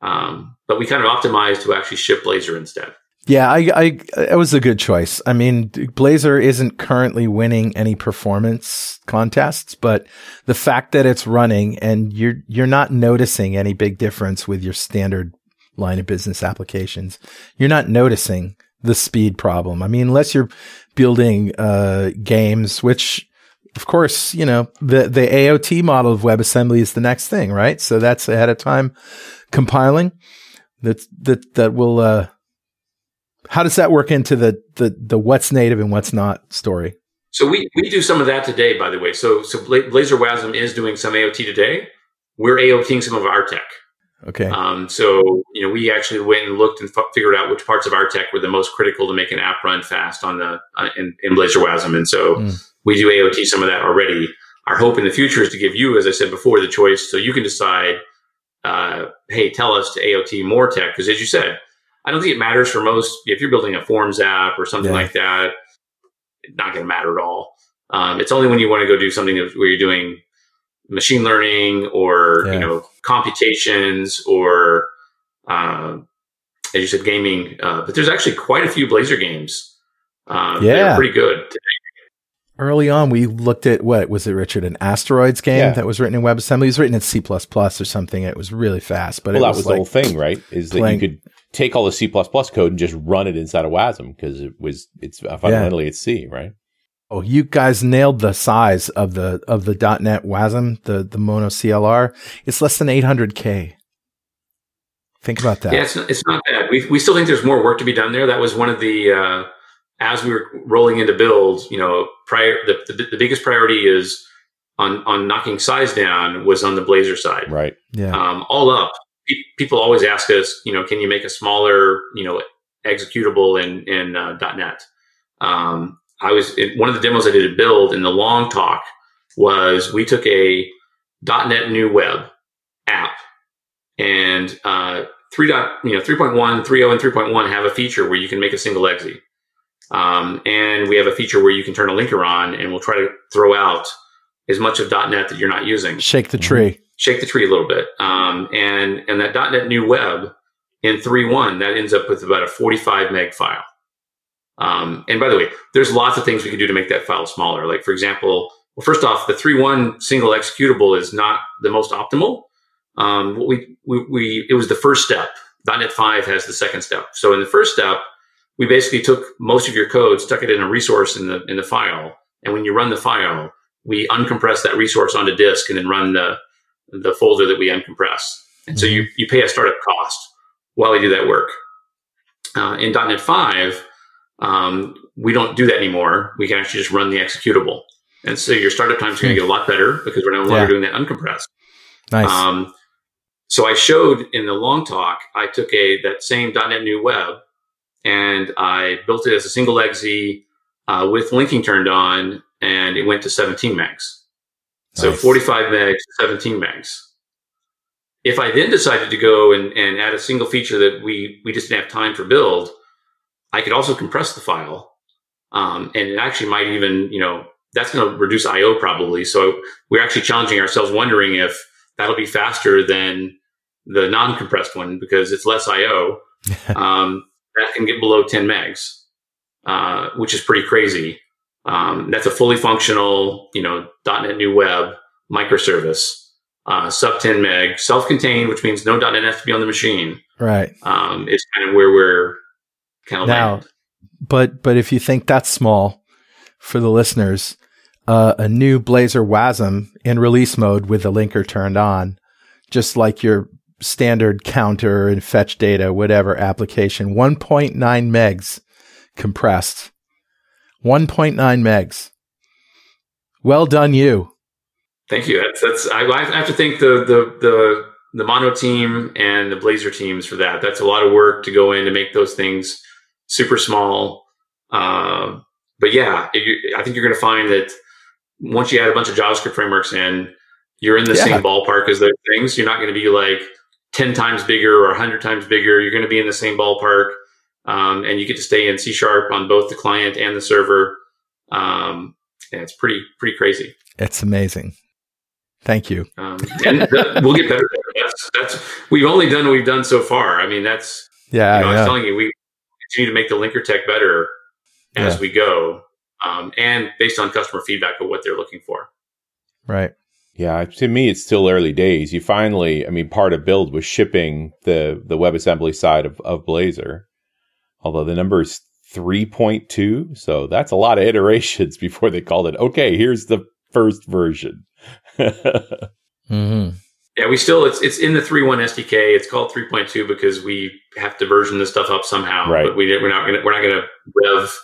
Um, but we kind of optimized to actually ship Blazor instead. Yeah, I, I, it was a good choice. I mean, Blazor isn't currently winning any performance contests, but the fact that it's running and you're, you're not noticing any big difference with your standard line of business applications, you're not noticing the speed problem. I mean, unless you're building, uh, games, which of course, you know, the, the AOT model of WebAssembly is the next thing, right? So that's ahead of time compiling that, that, that will, uh, how does that work into the the the what's native and what's not story? So we we do some of that today, by the way. So so Blazor WASM is doing some AOT today. We're AOTing some of our tech. Okay. Um, so you know, we actually went and looked and f- figured out which parts of our tech were the most critical to make an app run fast on the uh, in, in Blazor WASM, and so mm. we do AOT some of that already. Our hope in the future is to give you, as I said before, the choice so you can decide. Uh, hey, tell us to AOT more tech because, as you said, I don't think it matters for most. If you're building a Forms app or something yeah. like that, it's not going to matter at all. Um, it's only when you want to go do something where you're doing machine learning or Yeah. you know computations or uh, as you said, gaming. Uh, but there's actually quite a few Blazor games. Uh, Yeah. they're pretty good. Early on, we looked at what was it, Richard? An asteroids game Yeah. that was written in WebAssembly. It was written in C or something. It was really fast, but well, it that was, was like, the whole thing, right? Is that playing- you could take all the C code and just run it inside of WASM because it was it's uh, fundamentally it's C, right? Oh, you guys nailed the size of the of the .NET WASM, the the Mono CLR. It's less than 800k. Think about that. Yeah, it's not, it's not bad. We, we still think there's more work to be done there. That was one of the uh, as we were rolling into build. You know, prior the, the the biggest priority is on on knocking size down was on the Blazor side. Right. Yeah. Um, all up, pe- people always ask us, you know, can you make a smaller, you know, executable in in uh, .NET? Um, I was in, one of the demos I did at Build in the long talk was we took a .NET New Web app and uh, three dot you know 3.1, 3.0, and 3.1 have a feature where you can make a single exe. Um, and we have a feature where you can turn a linker on, and we'll try to throw out as much of .NET that you're not using Shake the tree. shake the tree a little bit. Um, and and that .NET New Web in 3.1 that ends up with about a 45 meg file. Um, and by the way, there's lots of things we can do to make that file smaller. Like for example, well, first off, the 3.1 single executable is not the most optimal. Um, we, we we it was the first step. .NET 5 has the second step. So in the first step, we basically took most of your code, stuck it in a resource in the in the file, and when you run the file, we uncompress that resource onto disk and then run the the folder that we uncompress. And so you, you pay a startup cost while we do that work. Uh, in .NET 5, um, we don't do that anymore. We can actually just run the executable. And so your startup time is going to get a lot better because we're no longer Yeah. doing that uncompressed. Nice. Um, so I showed in the long talk, I took a that same .NET New Web and I built it as a single exe uh, with linking turned on, and it went to 17 megs. So Nice. 45 megs, 17 megs. If I then decided to go and, and add a single feature that we we just didn't have time for build, I could also compress the file, um, and it actually might even you know that's going to reduce I/O probably. So we're actually challenging ourselves, wondering if that'll be faster than the non-compressed one because it's less I/O. um, that can get below 10 megs, uh, which is pretty crazy. Um, that's a fully functional, you know, .NET New Web microservice, uh, sub 10 meg, self-contained, which means no .NET has to be on the machine. right. Um, is kind of where we're kind Now. But but if you think that's small for the listeners, uh, a new Blazor WASM in release mode with the linker turned on, just like your standard counter and fetch data, whatever application, 1.9 megs compressed. 1.9 megs. Well done, you. Thank you. That's, that's I, I have to thank the, the the the Mono team and the Blazor teams for that. That's a lot of work to go in to make those things super small. Um, but yeah, you, I think you're going to find that once you add a bunch of JavaScript frameworks in, you're in the Yeah. same ballpark as those things. You're not going to be like ten times bigger or hundred times bigger. You're going to be in the same ballpark, um, and you get to stay in C sharp on both the client and the server. Um, and it's pretty pretty crazy. It's amazing. Thank you. Um, and we'll get better. That's, that's we've only done what we've done so far. I mean, that's Yeah, you know, I was yeah. telling you, we continue to make the linker tech better as Yeah. we go, um, and based on customer feedback of what they're looking for. right. Yeah, to me, it's still early days. You finally, I mean, part of build was shipping the the WebAssembly side of, of Blazor, although the number is three point two, so that's a lot of iterations before they called it. Okay, here's the first version. hmm Yeah, we still it's it's in the 3.1 SDK. It's called 3.2 because we have to version this stuff up somehow. Right. But we we're not gonna we're not gonna rev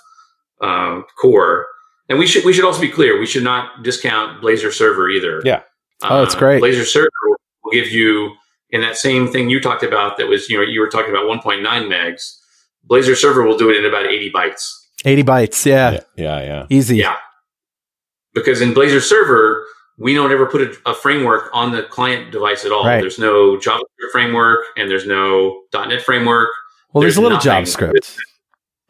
um, core. And we should we should also be clear. We should not discount Blazor Server either. Yeah. Oh, it's great. Blazor Server will give you in that same thing you talked about. That was you know you were talking about 1.9 megs. Blazor Server will do it in about 80 bytes. 80 bytes. Yeah. yeah, yeah, yeah. Easy. Yeah. Because in Blazor Server, we don't ever put a, a framework on the client device at all. Right. There's no JavaScript framework and there's no .NET framework. Well, there's, There's a little. JavaScript,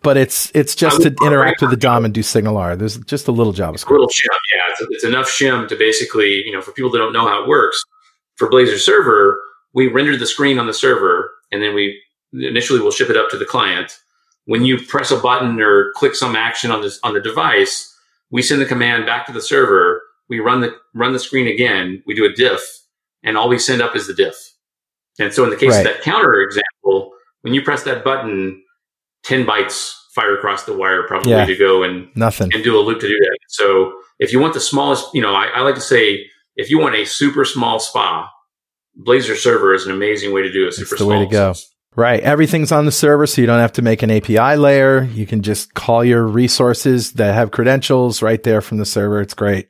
but it's it's just to interact with the DOM and do SignalR. There's just a little JavaScript. A little shim, yeah. It's, it's, enough shim to basically, you know, for people that don't know how it works, for Blazor Server, we render the screen on the server, and then we initially we'll ship it up to the client. When you press a button or click some action on this on the device, we send the command back to the server. We run the run the screen again. We do a diff, and all we send up is the diff. And so, in the case right. of that counter example, when you press that button, 10 bytes fire across the wire probably yeah. to go and nothing and do a loop to do that. So if you want the smallest, you know, I, I like to say if you want a super small spa, Blazor server is an amazing way to do it. Super the way to go. Right. Everything's on the server, so you don't have to make an API layer. You can just call your resources that have credentials right there from the server. It's great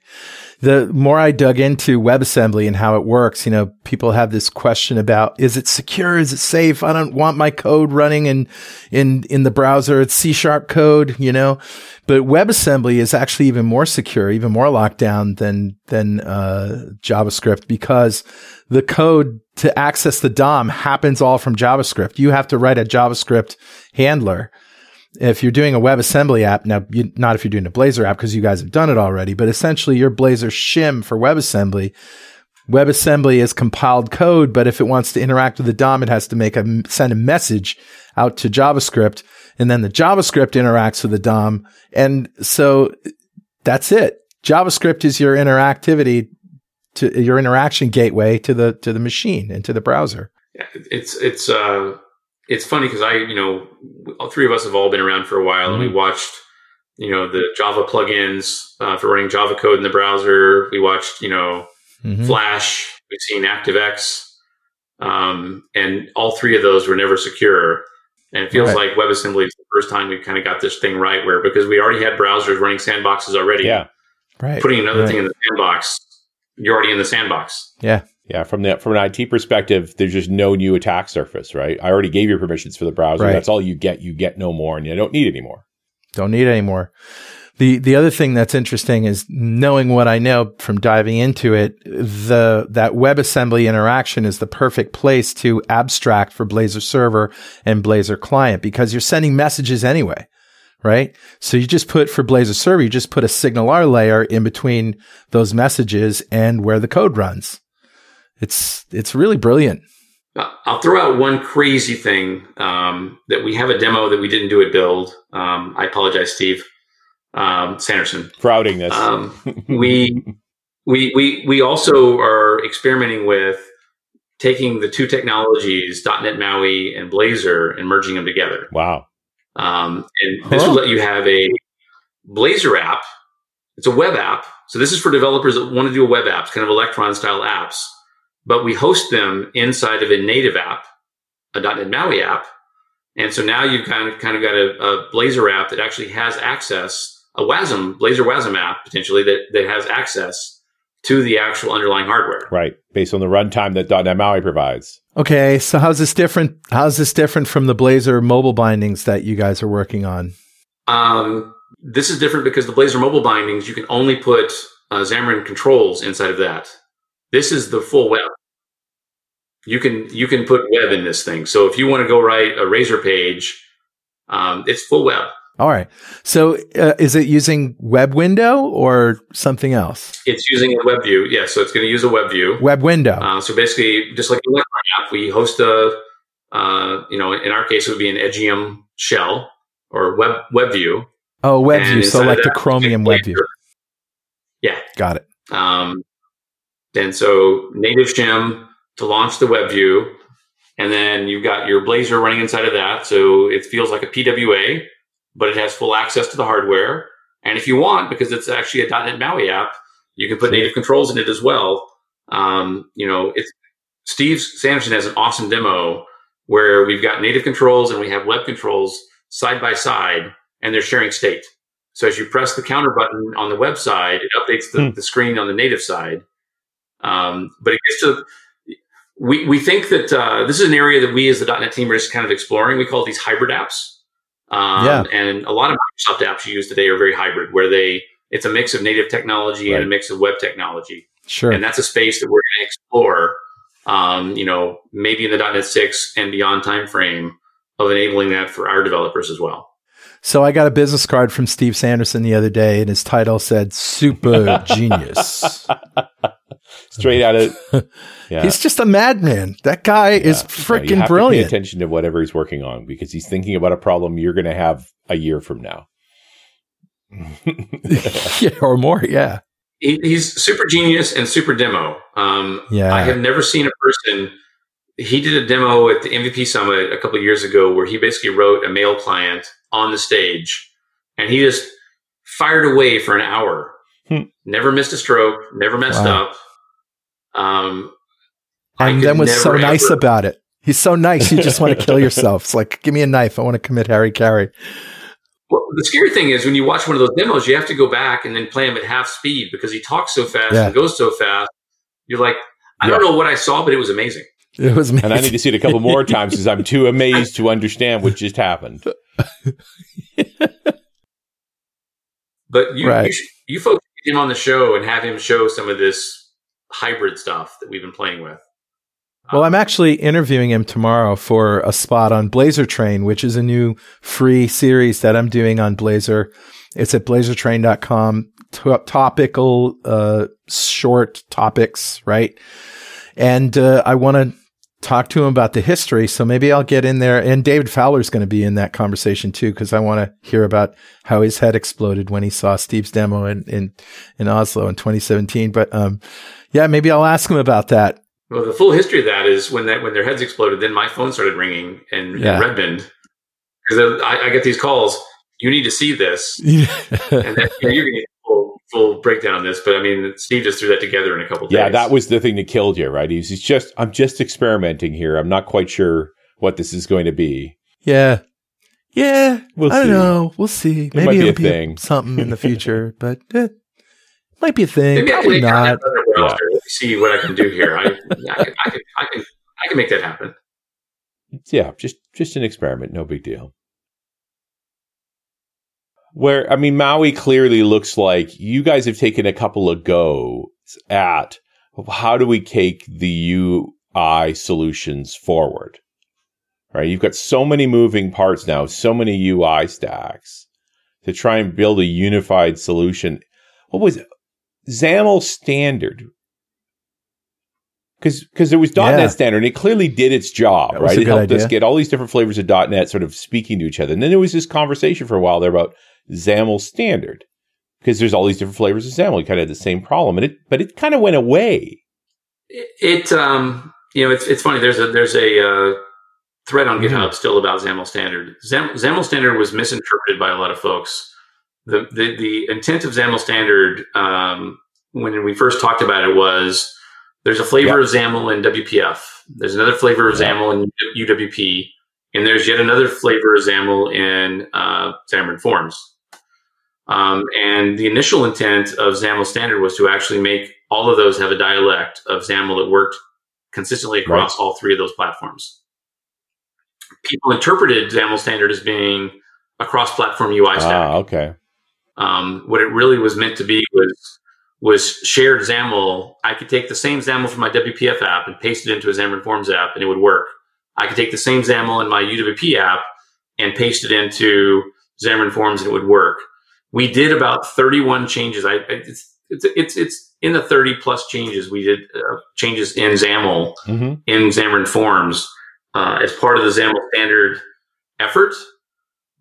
the more I dug into WebAssembly and how it works, you know, people have this question about, is it secure? Is it safe? I don't want my code running in, in, in the browser. It's C sharp code, you know, but WebAssembly is actually even more secure, even more locked down than, than, uh, JavaScript because the code to access the DOM happens all from JavaScript. You have to write a JavaScript handler if you're doing a WebAssembly app, now you, not if you're doing a Blazor app because you guys have done it already, but essentially your Blazor shim for WebAssembly, WebAssembly is compiled code, but if it wants to interact with the DOM, it has to make a send a message out to JavaScript, and then the JavaScript interacts with the DOM, and so that's it. JavaScript is your interactivity to your interaction gateway to the to the machine and to the browser. Yeah, it's it's uh it's funny because I, you know, all three of us have all been around for a while, mm-hmm. and we mm-hmm. watched, you know, the Java plugins uh, for running Java code in the browser. We watched, you know, mm-hmm. Flash. We've seen ActiveX, um, and all three of those were never secure. And it feels right. like WebAssembly is the first time we kind of got this thing right, where because we already had browsers running sandboxes already, yeah, right, putting another right. thing in the sandbox, you're already in the sandbox. Yeah, yeah, from the from an IT perspective, there's just no new attack surface, right? I already gave you permissions for the browser. Right. That's all you get. You get no more, and you don't need any more. Don't need any more. The the other thing that's interesting is knowing what I know from diving into it. The that WebAssembly interaction is the perfect place to abstract for Blazor Server and Blazor Client because you're sending messages anyway right? So you just put for Blazor Server, you just put a SignalR layer in between those messages and where the code runs. It's it's really brilliant. I'll throw out one crazy thing um, that we have a demo that we didn't do at Build. Um, I apologize, Steve um, Sanderson, for outing this. Um, we we we we also are experimenting with taking the two technologies, .NET MAUI and Blazor, and merging them together. Wow! Um, and this huh? will let you have a Blazor app. It's a web app. So this is for developers that want to do a web apps, kind of Electron style apps but we host them inside of a native app, a .NET MAUI app. And so now you've kind of, kind of got a, a Blazor app that actually has access, a WASM, Blazor WASM app potentially that, that has access to the actual underlying hardware. Right. Based on the runtime that .NET MAUI provides. Okay. So how's this different? How's this different from the Blazor mobile bindings that you guys are working on? Um, this is different because the Blazor mobile bindings, you can only put uh, Xamarin controls inside of that. This is the full web. You can you can put web in this thing. So if you want to go write a Razor page, um, it's full web. All right. So uh, is it using web window or something else? It's using a web view. Yeah. So it's going to use a web view. Web window. Uh, so basically, just like an app, we host a, uh, you know, in our case, it would be an Edgium shell or web web view. Oh, web view. So like the Chromium web view. Yeah. Got it. Um, and so native shim to launch the web view. And then you've got your Blazor running inside of that. So it feels like a PWA, but it has full access to the hardware. And if you want, because it's actually a .NET MAUI app, you can put native controls in it as well. Um, you know, it's Steve Sanderson has an awesome demo where we've got native controls and we have web controls side by side and they're sharing state. So as you press the counter button on the web side, it updates the, hmm. the screen on the native side. Um, but it gets to we we think that uh, this is an area that we as the .NET team are just kind of exploring. We call these hybrid apps. Um, yeah. And a lot of Microsoft apps you use today are very hybrid, where they it's a mix of native technology right. and a mix of web technology. Sure. And that's a space that we're going to explore. Um, you know, maybe in the .NET six and beyond timeframe of enabling that for our developers as well. So I got a business card from Steve Sanderson the other day, and his title said "Super Genius." Straight out of yeah. He's just a madman. That guy yeah. is freaking no, brilliant. pay attention to whatever he's working on because he's thinking about a problem you're going to have a year from now. yeah, or more. Yeah. He, he's super genius and super demo. Um, yeah. I have never seen a person. He did a demo at the MVP Summit a couple years ago where he basically wrote a mail client on the stage and he just fired away for an hour. Hmm. Never missed a stroke, never messed wow. up. Um, and then was so nice ever, about it. He's so nice. You just want to kill yourself. It's like, give me a knife. I want to commit hara-kiri. Well, the scary thing is when you watch one of those demos, you have to go back and then play him at half speed because he talks so fast yeah. and goes so fast. You're like, I yeah. don't know what I saw, but it was amazing. It was amazing. And I need to see it a couple more times because I'm too amazed to understand what just happened. but you, right. you, you folks get him on the show and have him show some of this hybrid stuff that we've been playing with. Well, I'm actually interviewing him tomorrow for a spot on Blazor Train, which is a new free series that I'm doing on Blazor. It's at blazortrain.com. T- topical, uh, short topics, right? And, uh, I want to talk to him about the history. So maybe I'll get in there. And David Fowler's going to be in that conversation too, because I want to hear about how his head exploded when he saw Steve's demo in, in, in Oslo in 2017. But, um, yeah, maybe I'll ask him about that. Well, the full history of that is when that when their heads exploded, then my phone started ringing in, yeah. in Redmond because I, I, get these calls. You need to see this, and then, you are going to full, full breakdown on this. But I mean, Steve just threw that together in a couple. days. Yeah, that was the thing that killed you, right? He's, he's just I'm just experimenting here. I'm not quite sure what this is going to be. Yeah, yeah. We'll I don't know. We'll see. It Maybe it'll be, a thing. something in the future, but. Eh. Might be a thing. Maybe Probably not. Yeah. See what I can do here. I, I, can, I, can, I, can, I can make that happen. Yeah, just just an experiment. No big deal. Where I mean, Maui clearly looks like you guys have taken a couple of goes at how do we take the UI solutions forward. Right, you've got so many moving parts now, so many UI stacks to try and build a unified solution. What was it? XAML standard because because there was .NET yeah. standard and it clearly did its job, right? It helped idea. us get all these different flavors of .NET sort of speaking to each other. And then there was this conversation for a while there about XAML standard because there's all these different flavors of XAML. You kind of had the same problem, and it but it kind of went away. It, it um you know it's it's funny. There's a there's a uh, thread on mm-hmm. GitHub still about XAML standard. XAML standard was misinterpreted by a lot of folks the, the, the intent of XAML standard um, when we first talked about it was there's a flavor yep. of XAML in WPF. There's another flavor of yep. XAML in UWP, and there's yet another flavor of XAML in uh, Xamarin Forms. Um, and the initial intent of XAML standard was to actually make all of those have a dialect of XAML that worked consistently across right. all three of those platforms. People interpreted XAML standard as being a cross-platform UI stack. Ah, okay. Um, what it really was meant to be was was shared XAML. I could take the same XAML from my WPF app and paste it into a Xamarin Forms app, and it would work. I could take the same XAML in my UWP app and paste it into Xamarin Forms, and it would work. We did about 31 changes. I, it's, it's, it's, it's in the 30 plus changes. We did uh, changes in XAML mm-hmm. in Xamarin Forms uh, as part of the XAML standard effort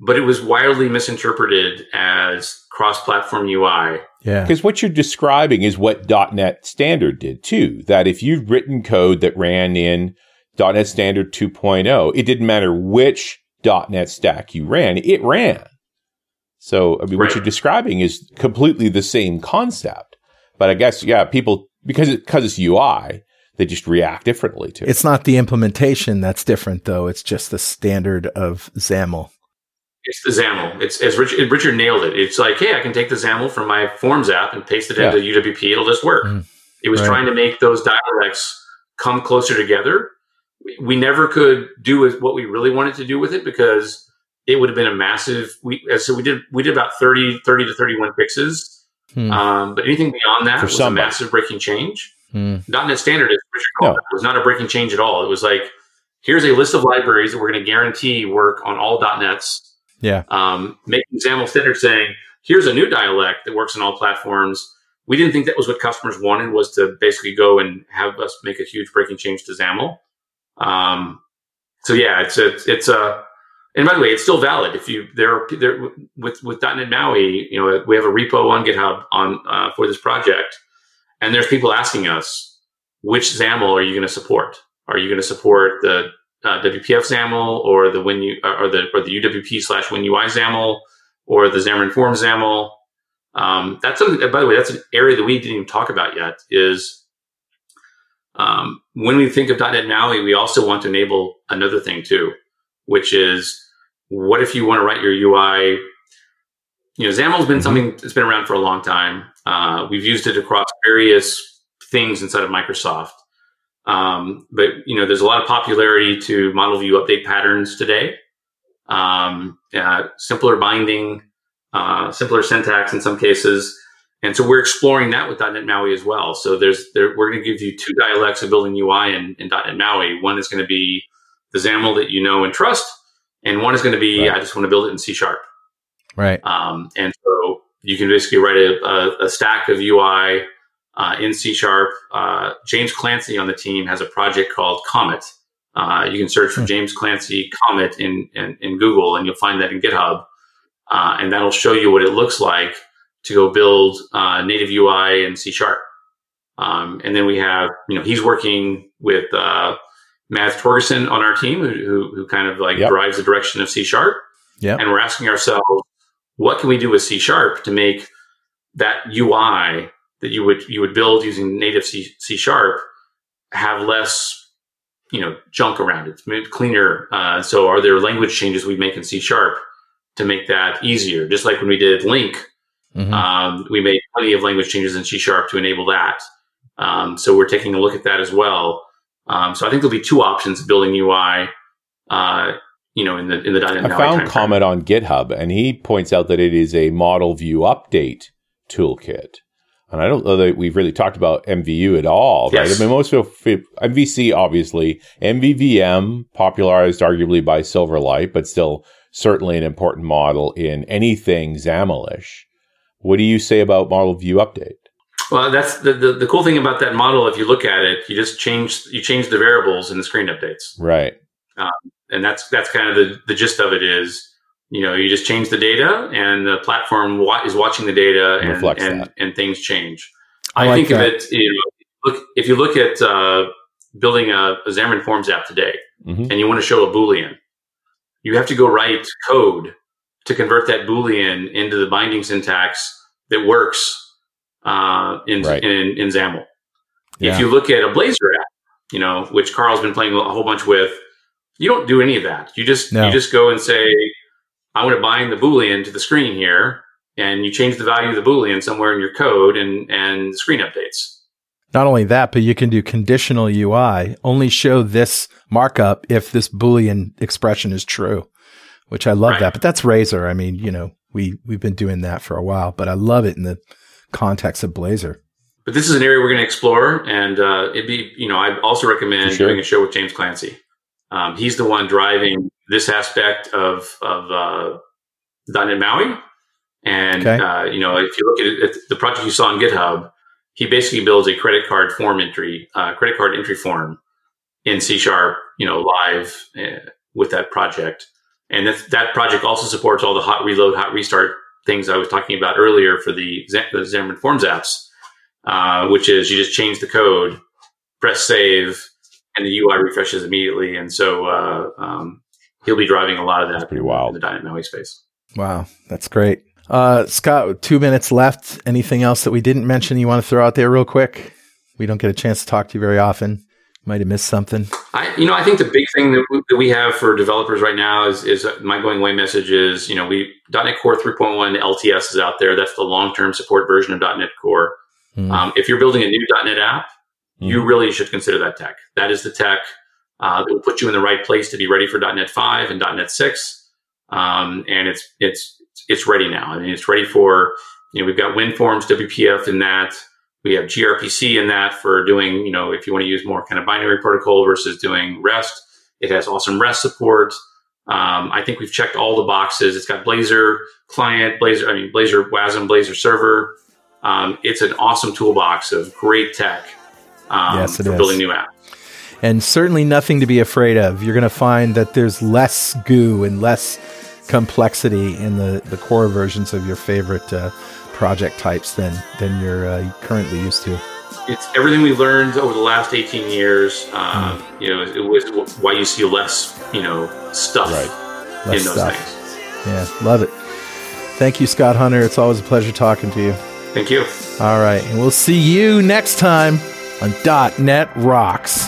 but it was wildly misinterpreted as cross-platform UI. Yeah. Because what you're describing is what .NET Standard did too. That if you've written code that ran in .NET Standard 2.0, it didn't matter which .NET stack you ran, it ran. So, I mean, right. what you're describing is completely the same concept. But I guess, yeah, people, because it, because it's UI, they just react differently to it. It's not the implementation that's different though. It's just the standard of XAML. It's the XAML. It's as Richard, Richard nailed it. It's like, hey, I can take the XAML from my Forms app and paste it yeah. into UWP. It'll just work. Mm, it was right. trying to make those dialects come closer together. We never could do what we really wanted to do with it because it would have been a massive. We so we did we did about 30, 30 to thirty one fixes. Hmm. Um, but anything beyond that For was somebody. a massive breaking change. Hmm. .NET Standard, called no. was not a breaking change at all. It was like here's a list of libraries that we're going to guarantee work on all .NETs Yeah. Um, making XAML standard saying, here's a new dialect that works on all platforms. We didn't think that was what customers wanted was to basically go and have us make a huge breaking change to XAML. Um, so yeah, it's a, it's a, and by the way, it's still valid. If you there, there with with .NET MAUI, you know, we have a repo on GitHub on uh, for this project, and there's people asking us which XAML are you going to support? Are you going to support the uh, WPF XAML or the Win or the or the UWP slash WinUI XAML or the Xamarin Forms XAML? Um, that's something. By the way, that's an area that we didn't even talk about yet. Is um, when we think of .NET MAUI, we also want to enable another thing too, which is what if you want to write your UI? You know, XAML's been mm-hmm. something that's been around for a long time. Uh, we've used it across various things inside of Microsoft. Um, but you know, there's a lot of popularity to model view update patterns today. Um, uh, simpler binding, uh, simpler syntax in some cases, and so we're exploring that with .NET MAUI as well. So there's there, we're going to give you two dialects of building UI in, in .NET MAUI. One is going to be the XAML that you know and trust, and one is going to be right. I just want to build it in C sharp. Right. Um, and so you can basically write a, a, a stack of UI uh, in C sharp. Uh, James Clancy on the team has a project called Comet. Uh, you can search for hmm. James Clancy Comet in, in, in, Google and you'll find that in GitHub. Uh, and that'll show you what it looks like to go build uh, native UI in C sharp. Um, and then we have, you know, he's working with Mads Torgersen on our team, who, who, who kind of like yep. drives the direction of C sharp. Yeah. And we're asking ourselves, what can we do with C sharp to make that UI that you would you would build using native C, C sharp have less you know junk around it, cleaner. Uh, so, are there language changes we make in C sharp to make that easier? Just like when we did LINQ, mm-hmm. um, we made plenty of language changes in C sharp to enable that. Um, so, we're taking a look at that as well. Um, so, I think there'll be two options building UI. Uh, you know, in the in the .NET I found Comet on GitHub, and he points out that it is a model view update toolkit. And I don't know that we've really talked about MVU at all, yes. right? I mean, most of MVC, obviously, MVVM, popularized arguably by Silverlight, but still certainly an important model in anything XAML-ish. What do you say about model view update? Well, that's the, the, the, cool thing about that model. If you look at it, you just change you change the variables and the screen updates, right? Um, and that's that's kind of the, the gist of it is you know, you just change the data and the platform wa- is watching the data and, and, and, things change. I, I like think that. of it, you know, look, if you look at uh, building a, a Xamarin Forms app today mm-hmm. and you want to show a Boolean, you have to go write code to convert that Boolean into the binding syntax that works uh, in, right. in, in XAML. Yeah. If you look at a Blazor app, you know, which Carl's been playing a whole bunch with, you don't do any of that. You just no. you just go and say, I want to bind the Boolean to the screen here, and you change the value of the Boolean somewhere in your code, and and the screen updates. Not only that, but you can do conditional UI. Only show this markup if this Boolean expression is true, which I love right. that. But that's Razor. I mean, you know, we we've been doing that for a while, but I love it in the context of Blazor. But this is an area we're going to explore, and uh, it'd be, you know, I'd also recommend sure. doing a show with James Clancy. Um, he's the one driving this aspect of of uh, .NET MAUI. And okay. uh, you know, if you look at, it, the project you saw on GitHub, he basically builds a credit card form entry, uh, credit card entry form in C sharp, you know, live uh, with that project. And that that project also supports all the hot reload, hot restart things I was talking about earlier for the, the Xamarin Forms apps, uh, which is you just change the code, press save, and the UI refreshes immediately. And so uh, um, he'll be driving a lot of that. That's pretty wild. In the .NET MAUI space. Wow, that's great. Uh, Scott, two minutes left. Anything else that we didn't mention you want to throw out there real quick? We don't get a chance to talk to you very often. Might have missed something. I, you know, I think the big thing that we, that we have for developers right now is, is my going away message is, you know, we .NET Core 3.1 LTS is out there. That's the long term support version of .NET Core. Mm. Um, if you're building a new .NET app, mm. you really should consider that tech. That is the tech uh, that will put you in the right place to be ready for .NET 5 and .NET 6. Um, and it's it's it's ready now. I mean, it's ready for you know we've got WinForms WPF in that. We have gRPC in that for doing you know if you want to use more kind of binary protocol versus doing REST. It has awesome REST support. Um, I think we've checked all the boxes. It's got Blazor client, Blazor, I mean, Blazor WASM, Blazor server. Um, it's an awesome toolbox of great tech um, Yes, it for is. building new apps. and certainly nothing to be afraid of. You're going to find that there's less goo and less complexity in the, the core versions of your favorite uh, project types than than you're uh, currently used to. It's everything we learned over the last 18 years. Um, Hmm. You know, it was why you see less, you know, stuff Right. Less in those stuff. things. Yeah, love it. Thank you, Scott Hunter. It's always a pleasure talking to you. Thank you. All right, and we'll see you next time on .NET Rocks.